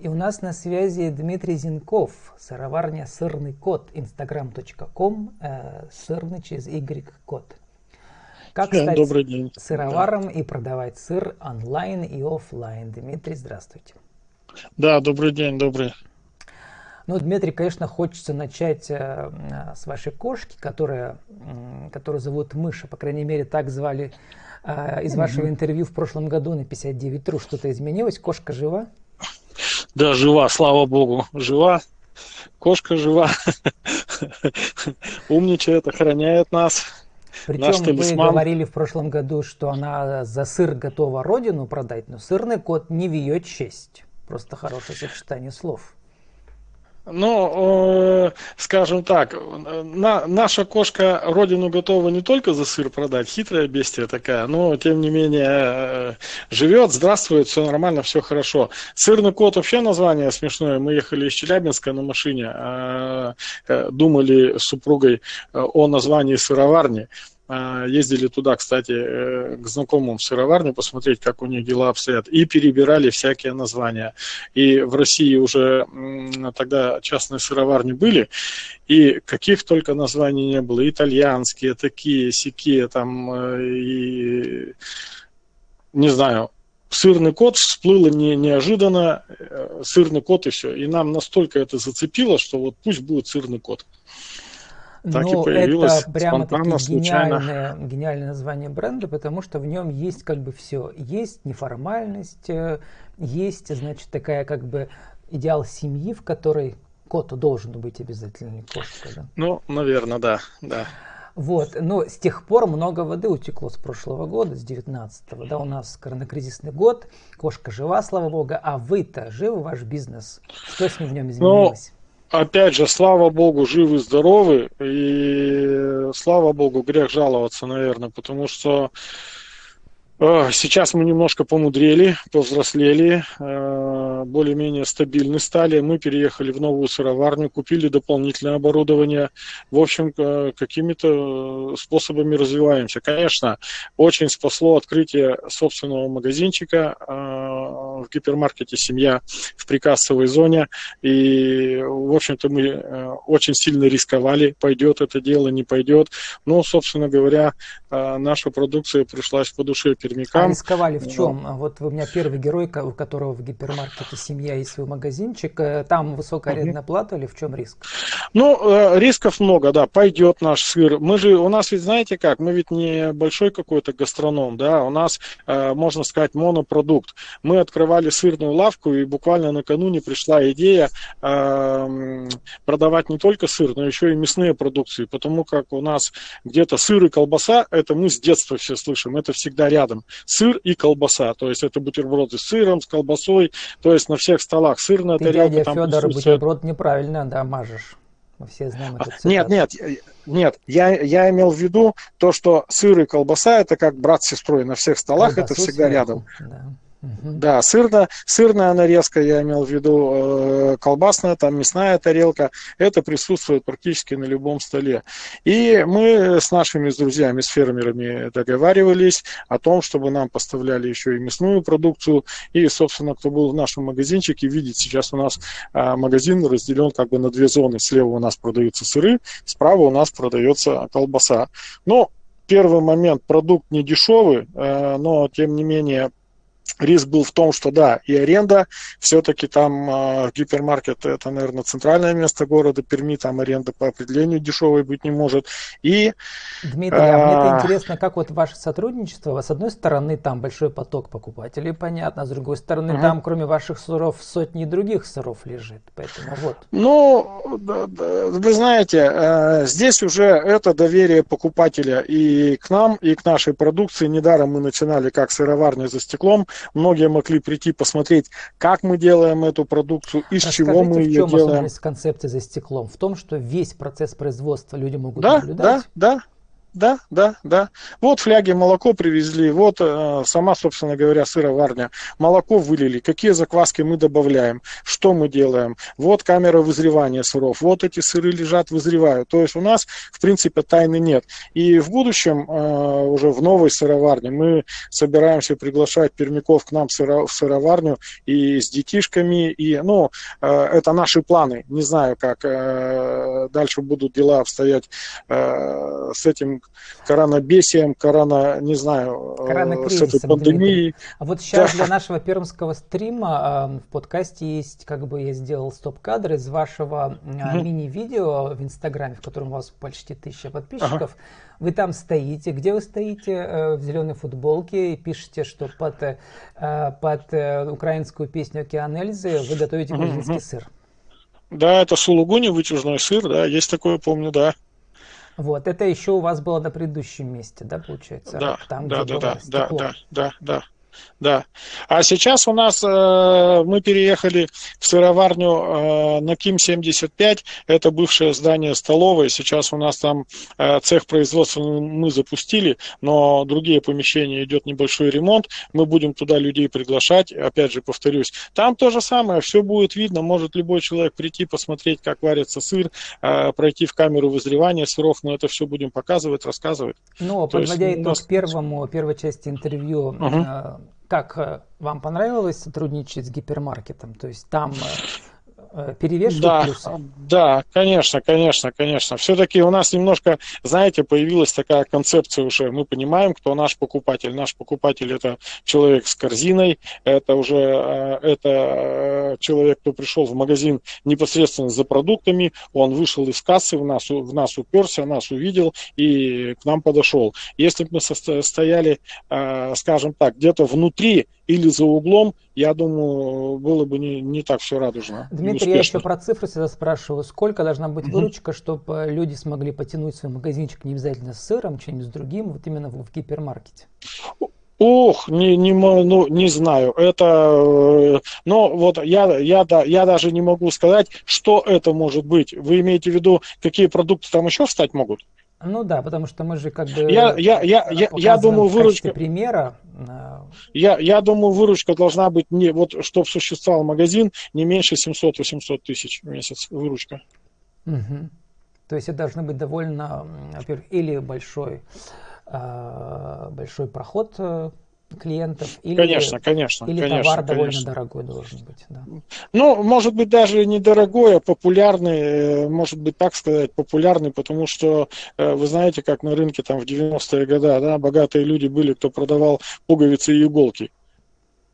И у нас на связи Дмитрий Зинков, сыроварня «Сырный кот», instagram.com, э, сырный через Y код. Как стать Добрый день. сыроваром и продавать сыр онлайн и офлайн? Дмитрий, здравствуйте. Да, добрый день, добрый. Ну, Дмитрий, конечно, хочется начать э, с вашей кошки, которая, м, которую зовут Мыша, по крайней мере, так звали э, из вашего интервью в прошлом году на 59 тру. Что-то изменилось? Кошка жива? Да, жива, слава богу, жива. Кошка жива. Умничает, охраняет нас. Причем вы говорили в прошлом году, что она за сыр готова родину продать, но сырный кот не в ее честь. Просто хорошее сочетание слов. Ну, э, скажем так, на- наша кошка родину готова не только за сыр продать, хитрая бестия такая, но тем не менее э, живет, здравствует, все нормально, все хорошо. Сырный кот вообще название смешное. Мы ехали из Челябинска на машине, э, э, думали с супругой э, о названии сыроварни. А, Ездили туда, кстати, э, к знакомым в сыроварню посмотреть, как у них дела обстоят, и перебирали всякие названия. И в России уже тогда частные сыроварни были, и каких только названий не было. Итальянские, такие, сякие, там, э, и не знаю, сырный кот всплыло не, неожиданно, э, сырный кот и все. И нам настолько это зацепило, что вот пусть будет сырный кот. Так и Ну, появилось это прямо спонтанно, случайно. гениальное, гениальное название бренда, потому что в нем есть как бы все. Есть неформальность, э, есть, значит, такая как бы идеал семьи, в которой кот должен быть обязательно, кошка. Да? Ну, наверное, да, да. Вот, но с тех пор много воды утекло с прошлого года, с 19-го, да, у нас коронакризисный год, кошка жива, слава богу, а вы-то живы, ваш бизнес? Что с ним в нем изменилось? Опять же, слава богу, живы, здоровы, и слава богу, грех жаловаться, наверное, потому что сейчас мы немножко помудрели, повзрослели, э, более-менее стабильны стали. Мы переехали в новую сыроварню, купили дополнительное оборудование. В общем, э, какими-то способами развиваемся. Конечно, очень спасло открытие собственного магазинчика э, в гипермаркете «Семья» в прикассовой зоне. И, в общем-то, мы э, очень сильно рисковали, пойдет это дело, не пойдет. Но, собственно говоря, э, наша продукция пришлась по душе А пермякам. рисковали в чем? А Вот вы у меня первый герой, у которого в гипермаркете семья и свой магазинчик. Э, Там высокая арендная плата или в чем риск? Ну, э, рисков много, да, пойдет наш сыр. Мы же, у нас ведь, знаете как, мы ведь не большой какой-то гастроном, да, у нас, э, можно сказать, монопродукт. Мы открывали сырную лавку, и буквально накануне пришла идея э, м, продавать не только сыр, но еще и мясные продукции, потому как у нас где-то сыр и колбаса, это мы с детства все слышим, это всегда рядом. Сыр и колбаса, то есть это бутерброды с сыром, с колбасой, то есть на всех столах сырная Ты, тарелка, дядя там Федор, присутствует бутерброд неправильно, да, мажешь. Мы все знаем А, эту Нет, нет, э, нет, я, я имел в виду то, что сыр и колбаса это как брат с сестрой на всех столах, это Колбасу всегда сверху, рядом. Да. Мгм. Да, сырная, сырная нарезка, я имел в виду э, колбасная, там мясная тарелка, это присутствует практически на любом столе. И мы с нашими друзьями, с фермерами договаривались о том, чтобы нам поставляли еще и мясную продукцию. И, собственно, кто был в нашем магазинчике, видит, сейчас у нас а, магазин разделен как бы на две зоны. Слева у нас продаются сыры, справа у нас продается колбаса. Но первый момент, продукт не дешевый, э, но тем не менее риск был в том, что да, и аренда, все-таки там э, гипермаркет это, наверное, центральное место города Перми, там аренда по определению дешевой быть не может. И Дмитрий, а мне-то А. интересно, как вот ваше сотрудничество, с одной стороны, там большой поток покупателей, понятно, с другой стороны, Мгм. там, кроме ваших сыров, сотни других сыров лежит, поэтому вот. Ну, да, да, вы знаете, э, здесь уже это доверие покупателя и к нам, и к нашей продукции. Недаром мы начинали как сыроварня за стеклом. Многие могли прийти посмотреть, как мы делаем эту продукцию, из чего мы Расскажите, в ее чем делаем. особенность концепции за стеклом? В том, что весь процесс производства люди могут да, наблюдать. да, да, да, да. Вот фляги молоко привезли, вот э, сама, собственно говоря, сыроварня. Молоко вылили, какие закваски мы добавляем, что мы делаем. Вот камера вызревания сыров, вот эти сыры лежат, вызревают. То есть у нас, в принципе, тайны нет. И в будущем, э, уже в новой сыроварне, мы собираемся приглашать пермяков к нам в, сыро, в сыроварню и с детишками. И, ну, э, это наши планы. Не знаю, как э, дальше будут дела обстоять э, с этим коронабесием, корона, не знаю, э, с этой пандемией. А вот сейчас да. для нашего пермского стрима э, в подкасте есть, как бы я сделал стоп-кадр из вашего угу. мини-видео в Инстаграме, в котором у вас почти тысяча подписчиков. Ага. Вы там стоите. Где вы стоите? Э, в зеленой футболке и пишете, что под, под украинскую песню «Океан Эльзы» вы готовите грузинский угу. сыр. Да, это сулугуни, вытяжной сыр, да, есть такое, помню, да. Вот, это еще у вас было на предыдущем месте, да, получается? Да, Там, да, да, да, да, да, да, да да. А сейчас у нас э, мы переехали в сыроварню э, на Ким-75. Это бывшее здание столовой. Сейчас у нас там э, цех производства мы запустили, но другие помещения идет небольшой ремонт. Мы будем туда людей приглашать. Опять же, повторюсь, там то же самое. Все будет видно. Может любой человек прийти, посмотреть, как варится сыр, э, пройти в камеру вызревания сыров. Мы это все будем показывать, рассказывать. Ну, подводя итог нас... первому, первой части интервью, угу как э, вам понравилось сотрудничать с гипермаркетом? То есть там э, перевешивает да, плюсы? Да, конечно, конечно, конечно. Все-таки у нас немножко, знаете, появилась такая концепция уже. Мы понимаем, кто наш покупатель. Наш покупатель это человек с корзиной, это уже э, это э, человек, кто пришел в магазин непосредственно за продуктами, он вышел из кассы, в нас, в нас уперся, нас увидел и к нам подошел. Если бы мы стояли, скажем так, где-то внутри или за углом, я думаю, было бы не, не так все радужно. Дмитрий, я еще про цифры всегда спрашиваю. Сколько должна быть выручка, чтобы люди смогли потянуть свой магазинчик не обязательно с сыром, чем-нибудь с другим, вот именно в, в гипермаркете? Ох, не, не, ну, не знаю. Это, э, но вот я, я, да, я даже не могу сказать, что это может быть. Вы имеете в виду, какие продукты там еще встать могут? Ну да, потому что мы же как бы я, я, я, я, я думаю, выручка примера. Я, я думаю, выручка должна быть не вот, чтобы существовал магазин, не меньше 700-800 тысяч в месяц выручка. Угу. То есть это должно быть довольно, во-первых, или большой, э, большой проход э, клиентов или, конечно, конечно, или конечно, товар конечно. довольно дорогой должен быть. Да. Ну, может быть, даже недорогой, а популярный, э, может быть, так сказать, популярный, потому что э, вы знаете, как на рынке там в 90-е годы, да, богатые люди были, кто продавал пуговицы и иголки.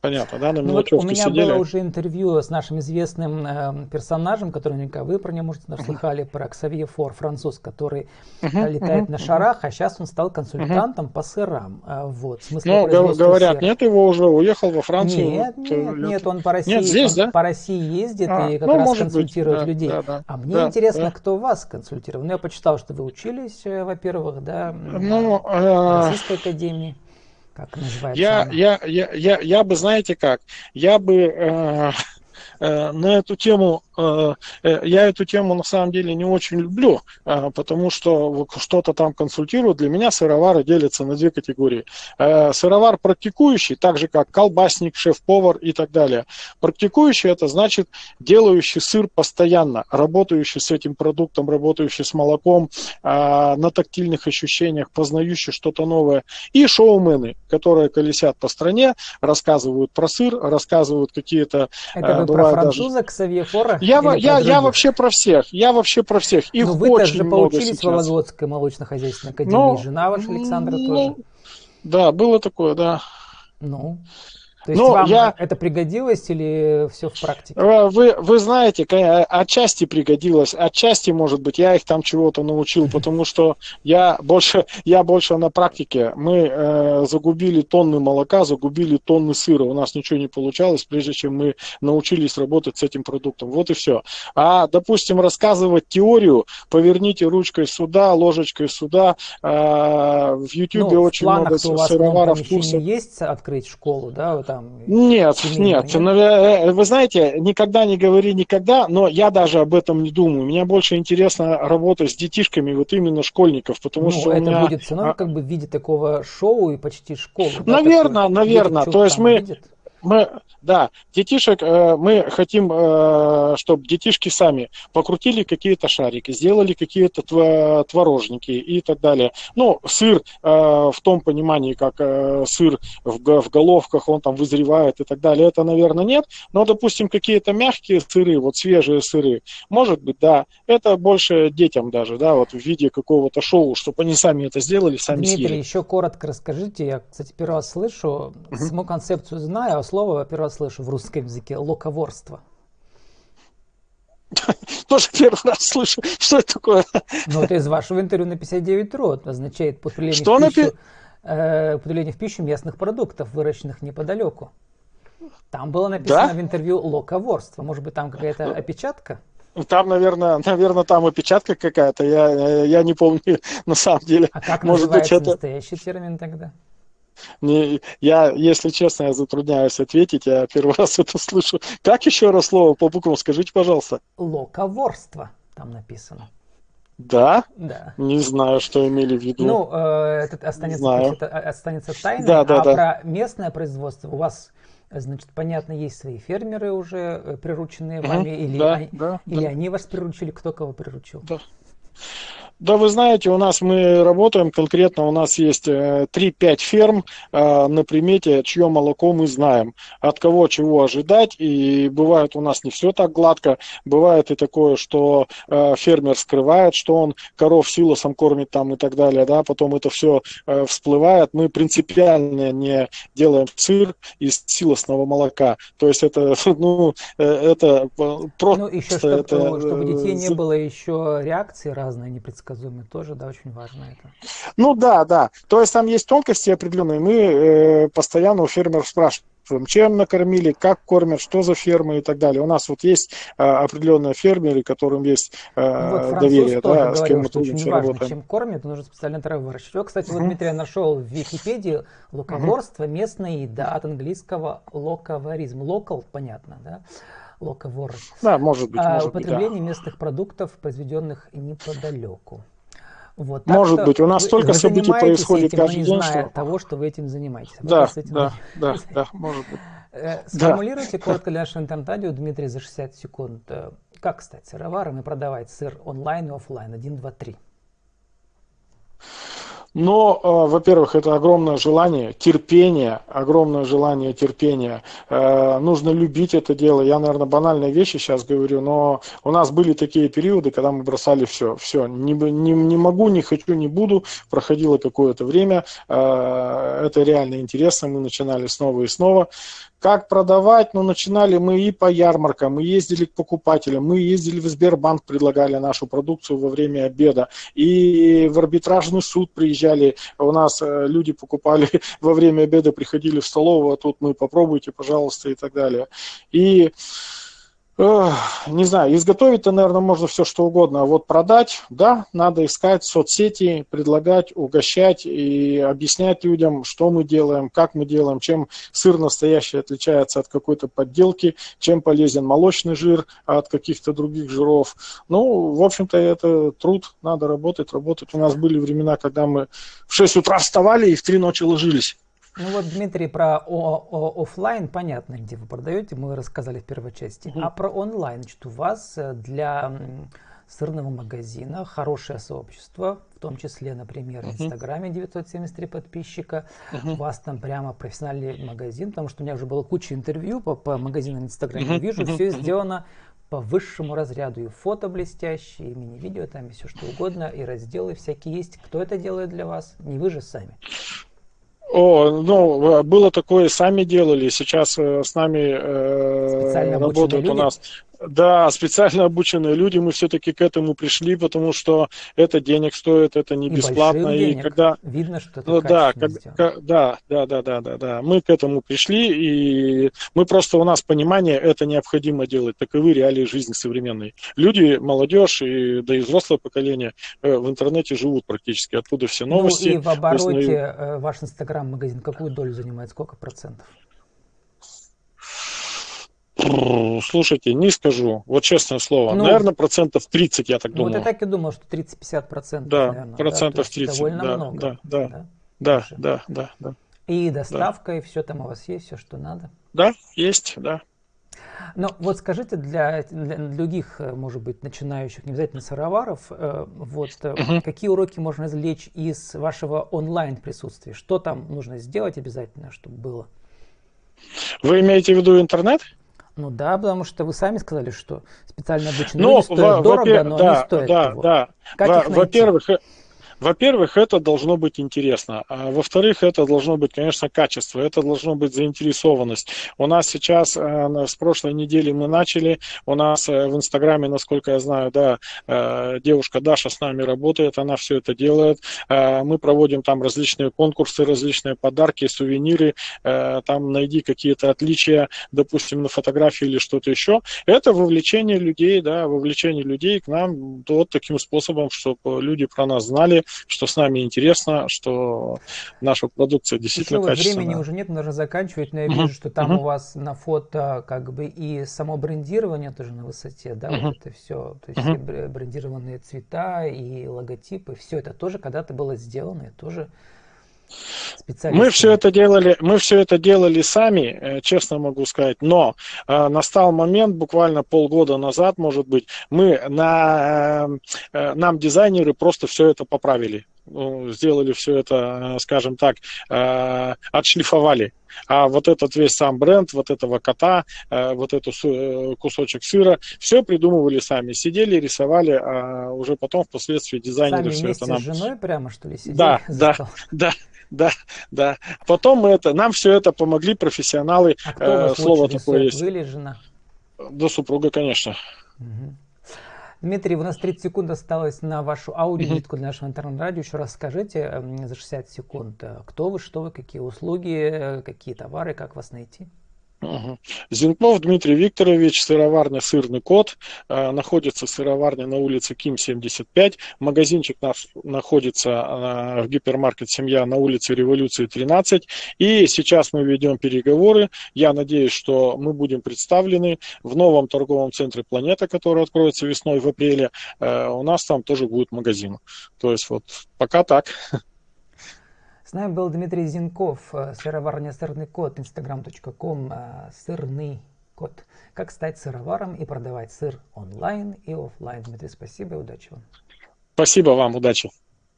Понятно, да, на ну, вот У меня сидели. было уже интервью с нашим известным э, персонажем, который наверняка вы про него, может, наслыхали, uh-huh. про Ксавье Фор, француз, который uh-huh, летает uh-huh, на шарах, а сейчас он стал консультантом uh-huh. по сырам. А, вот, ну, говорят, сыр. нет, его уже уехал во Францию. Нет, вот, нет, нет, он по России, нет, здесь, да? по России ездит а, и как ну, раз консультирует быть, да, людей. Да, да, а мне да, интересно, да. кто вас консультировал. Ну, я почитал, что вы учились, э, во-первых, да, ну, в э, Российской академии как называется? Я, я, я, я, я бы, знаете как, я бы э, э, на эту тему я эту тему на самом деле не очень люблю, э, потому что что-то там консультируют. Для меня сыровары делятся на две категории. Сыровар практикующий, так же как колбасник, шеф-повар и так далее. Практикующий это значит делающий сыр постоянно, работающий с этим продуктом, работающий с молоком, на тактильных ощущениях, познающий что-то новое. И шоумены, которые колесят по стране, рассказывают про сыр, рассказывают какие-то... Это вы про француза, даже... Ксавье Фора? Я, я, я вообще про всех. Я вообще про всех. Их Но вы очень же поучились сейчас. в Вологодской молочно-хозяйственной академии. Ну, Жена ваша Александра ну, тоже. Да, было такое, да. Ну. То есть Но вам я... это пригодилось или все в практике? Э, вы, вы знаете, отчасти пригодилось, отчасти, может быть, я их там чего-то научил, потому что я больше, я больше на практике. Мы э, загубили тонны молока, загубили тонны сыра. У нас ничего не получалось, прежде чем мы научились работать с этим продуктом. Вот и все. А, допустим, рассказывать теорию, поверните ручкой сюда, ложечкой сюда. Э, в YouTube ну, очень много сыроваров курсов. есть открыть школу, да, вот там там? Нет, нет, нет? Ну, э, вы знаете, никогда не говори никогда, но я даже об этом не думаю. Мне больше интересно работать с детишками, вот именно школьников, потому ну, что это меня... будет все равно как бы в виде такого шоу и почти школы. Наверное, да, наверное. То есть мы... Видит? Мы, да, детишек э, мы хотим, э, чтобы детишки сами покрутили какие-то шарики, сделали какие-то творожники и так далее. Ну, сыр э, в том понимании, как сыр в, в головках, он там вызревает и так далее, это, наверное, нет. Но, допустим, какие-то мягкие сыры, вот свежие сыры, может быть, да, это больше детям даже, да, вот в виде какого-то шоу, чтобы они сами это сделали, сами Дмитрий, съели. еще коротко расскажите, я, кстати, первый раз слышу, саму концепцию знаю, слово первый раз слышу в русском языке – локоворство. Тоже первый раз слышу. Что это такое? Ну, это из вашего интервью на 59 рот означает потребление, Что в, пищу, э, потребление в пищу местных продуктов, выращенных неподалеку. Там было написано да? в интервью локоворство. Может быть, там какая-то ну, опечатка? Там, наверное, наверное, там опечатка какая-то. Я, я не помню на самом деле. А как Может называется быть, это... настоящий термин тогда? Не, я, если честно, я затрудняюсь ответить, я первый раз это слышу. Как еще раз слово по буквам, скажите, пожалуйста. Локоворство там написано. Да? Да. Не знаю, что имели в виду. Ну, э, это останется, это останется тайной. Да, да, а да. про местное производство у вас, значит, понятно, есть свои фермеры уже э, прирученные угу, вами, или, да, они, да, или да. они вас приручили, кто кого приручил? Да. Да, вы знаете, у нас мы работаем конкретно, у нас есть 3-5 э, ферм э, на примете, чье молоко мы знаем, от кого чего ожидать, и бывает у нас не все так гладко, бывает и такое, что э, фермер скрывает, что он коров силосом кормит там и так далее, да, потом это все всплывает, мы принципиально не делаем сыр из силосного молока, то есть это, ну, это просто... Ну, еще, чтобы, это, чтобы детей не было еще реакции разные, непредсказуемые предсказуемый тоже, да, очень важно это. Ну да, да. То есть там есть тонкости определенные. Мы э, постоянно у фермеров спрашиваем, чем накормили, как кормят, что за фермы и так далее. У нас вот есть э, определенные фермеры, которым есть э, ну, вот доверие, да, с кем мы очень важно, работаем. чем кормят, нужно специально травы выращивать. Вот, кстати, вот Дмитрий нашел в Википедии луководство, местная еда от английского локоваризм. Локал, понятно, да? Локовор. Да, может быть. А, может употребление быть, да. местных продуктов, произведенных неподалеку. Вот, может быть, у нас вы, столько вы событий происходит этим, каждый день, что... того, что вы этим занимаетесь. Да, этим да, да, да, может быть. Э, сформулируйте да. коротко для нашего интернет-радио, Дмитрий, за 60 секунд. Э, как стать сыроваром и продавать сыр онлайн и офлайн? Один, два, три. Но, э, во-первых, это огромное желание, терпение, огромное желание терпения. Э, нужно любить это дело. Я, наверное, банальные вещи сейчас говорю, но у нас были такие периоды, когда мы бросали все. Все, не, не, не могу, не хочу, не буду. Проходило какое-то время. Э, это реально интересно. Мы начинали снова и снова. Как продавать? Ну, начинали мы и по ярмаркам, мы ездили к покупателям, мы ездили в Сбербанк, предлагали нашу продукцию во время обеда, и в арбитражный суд приезжали, у нас э, люди покупали во время обеда, приходили в столовую, а тут мы попробуйте, пожалуйста, и так далее. И не знаю, изготовить-то, наверное, можно все что угодно, а вот продать, да, надо искать соцсети, предлагать, угощать и объяснять людям, что мы делаем, как мы делаем, чем сыр настоящий отличается от какой-то подделки, чем полезен молочный жир от каких-то других жиров. Ну, в общем-то, это труд, надо работать, работать. У нас были времена, когда мы в 6 утра вставали и в 3 ночи ложились. Ну вот, Дмитрий, про офлайн понятно, где вы продаете, мы рассказали в первой части. Угу. А про онлайн, значит, у вас э, для сырного магазина хорошее сообщество, в том числе, например, в Инстаграме 973 подписчика. Uh-huh. У вас там прямо профессиональный магазин, потому что у меня уже было куча интервью по, по магазинам в Инстаграме. Uh-huh. Вижу, uh-huh. все сделано по высшему разряду. И фото блестящие, и мини-видео, там и все что угодно, и разделы всякие есть. Кто это делает для вас? Не вы же сами. О, ну, было такое, сами делали. Сейчас э, с нами э, работают люди? у нас да, специально обученные люди, мы все-таки к этому пришли, потому что это денег стоит, это не и бесплатно. И денег. когда видно, что это ну, да, как, да, да, да, да, да, да. Мы к этому пришли, и мы просто у нас понимание, это необходимо делать. Таковы реалии жизни современной. Люди, молодежь и да и взрослое поколение э, в интернете живут практически, оттуда все новости. Ну и в обороте есть, э, ваш инстаграм-магазин какую долю занимает, сколько процентов? Слушайте, не скажу. Вот честное слово. Ну, наверное, процентов 30, я так думаю. Вот я так и думал, что 30-50 процентов. Да, наверное, процентов да, 30. Довольно да, много. Да, да, да, да, да, да, да. И доставка, да. и все там у вас есть, все, что надо. Да, есть, да. Но вот скажите для, для других, э, может быть, начинающих, не обязательно сыроваров, э, вот угу. какие уроки можно извлечь из вашего онлайн присутствия? Что там нужно сделать обязательно, чтобы было? Вы имеете в виду интернет? Ну да, потому что вы сами сказали, что специально обученные ну, люди стоят дорого, но да, не стоят да, того. Да, Во-первых, во-первых, это должно быть интересно. А во-вторых, это должно быть, конечно, качество. Это должно быть заинтересованность. У нас сейчас, э, с прошлой недели мы начали, у нас э, в Инстаграме, насколько я знаю, да, э, девушка Даша с нами работает, она все это делает. Мы проводим там различные конкурсы, различные подарки, сувениры. Там найди какие-то отличия, допустим, на фотографии или что-то еще. Это вовлечение людей, да, вовлечение людей к нам вот таким способом, чтобы люди про нас знали, что с нами интересно, что наша продукция действительно Еще качественная. времени уже нет, нужно заканчивать, но я вижу, что там у вас на фото как бы и само брендирование тоже на высоте, да, вот это все, то есть все брендированные цвета и логотипы, все это тоже когда-то было сделано, и тоже мы все это делали, мы все это делали сами, э, честно могу сказать. Но э, настал момент, буквально полгода назад, может быть, мы на э, нам дизайнеры просто все это поправили, ну, сделали все это, э, скажем так, э, отшлифовали. А вот этот весь сам бренд, вот этого кота, э, вот этот э, кусочек сыра, все придумывали сами. Сидели, рисовали, а уже потом впоследствии дизайнеры сами все это нам... с женой прямо, что ли, сидели? Да, да, да, да, да. Потом мы это, нам все это помогли профессионалы. А кто э, слово такое есть. Вы или жена? Да, супруга, конечно. Угу. Дмитрий, у нас 30 секунд осталось на вашу аудиовизитку для нашего интернет-радио. Еще раз скажите за 60 секунд, э, кто вы, что вы, какие услуги, э, какие товары, как вас найти? Угу. Зенков Дмитрий Викторович, сыроварня «Сырный кот». Э, находится сыроварня на улице Ким, 75. Магазинчик наш находится э, в гипермаркет «Семья» на улице Революции, 13. И сейчас мы ведем переговоры. Я надеюсь, что мы будем представлены в новом торговом центре «Планета», который откроется весной в апреле. Э, у нас там тоже будет магазин. То есть вот пока так. С нами был Дмитрий Зинков, э, сыроварня «Сырный кот», instagram.com, э, «Сырный кот». Как стать сыроваром и продавать сыр онлайн и офлайн. Дмитрий, спасибо и удачи вам. Спасибо вам, удачи.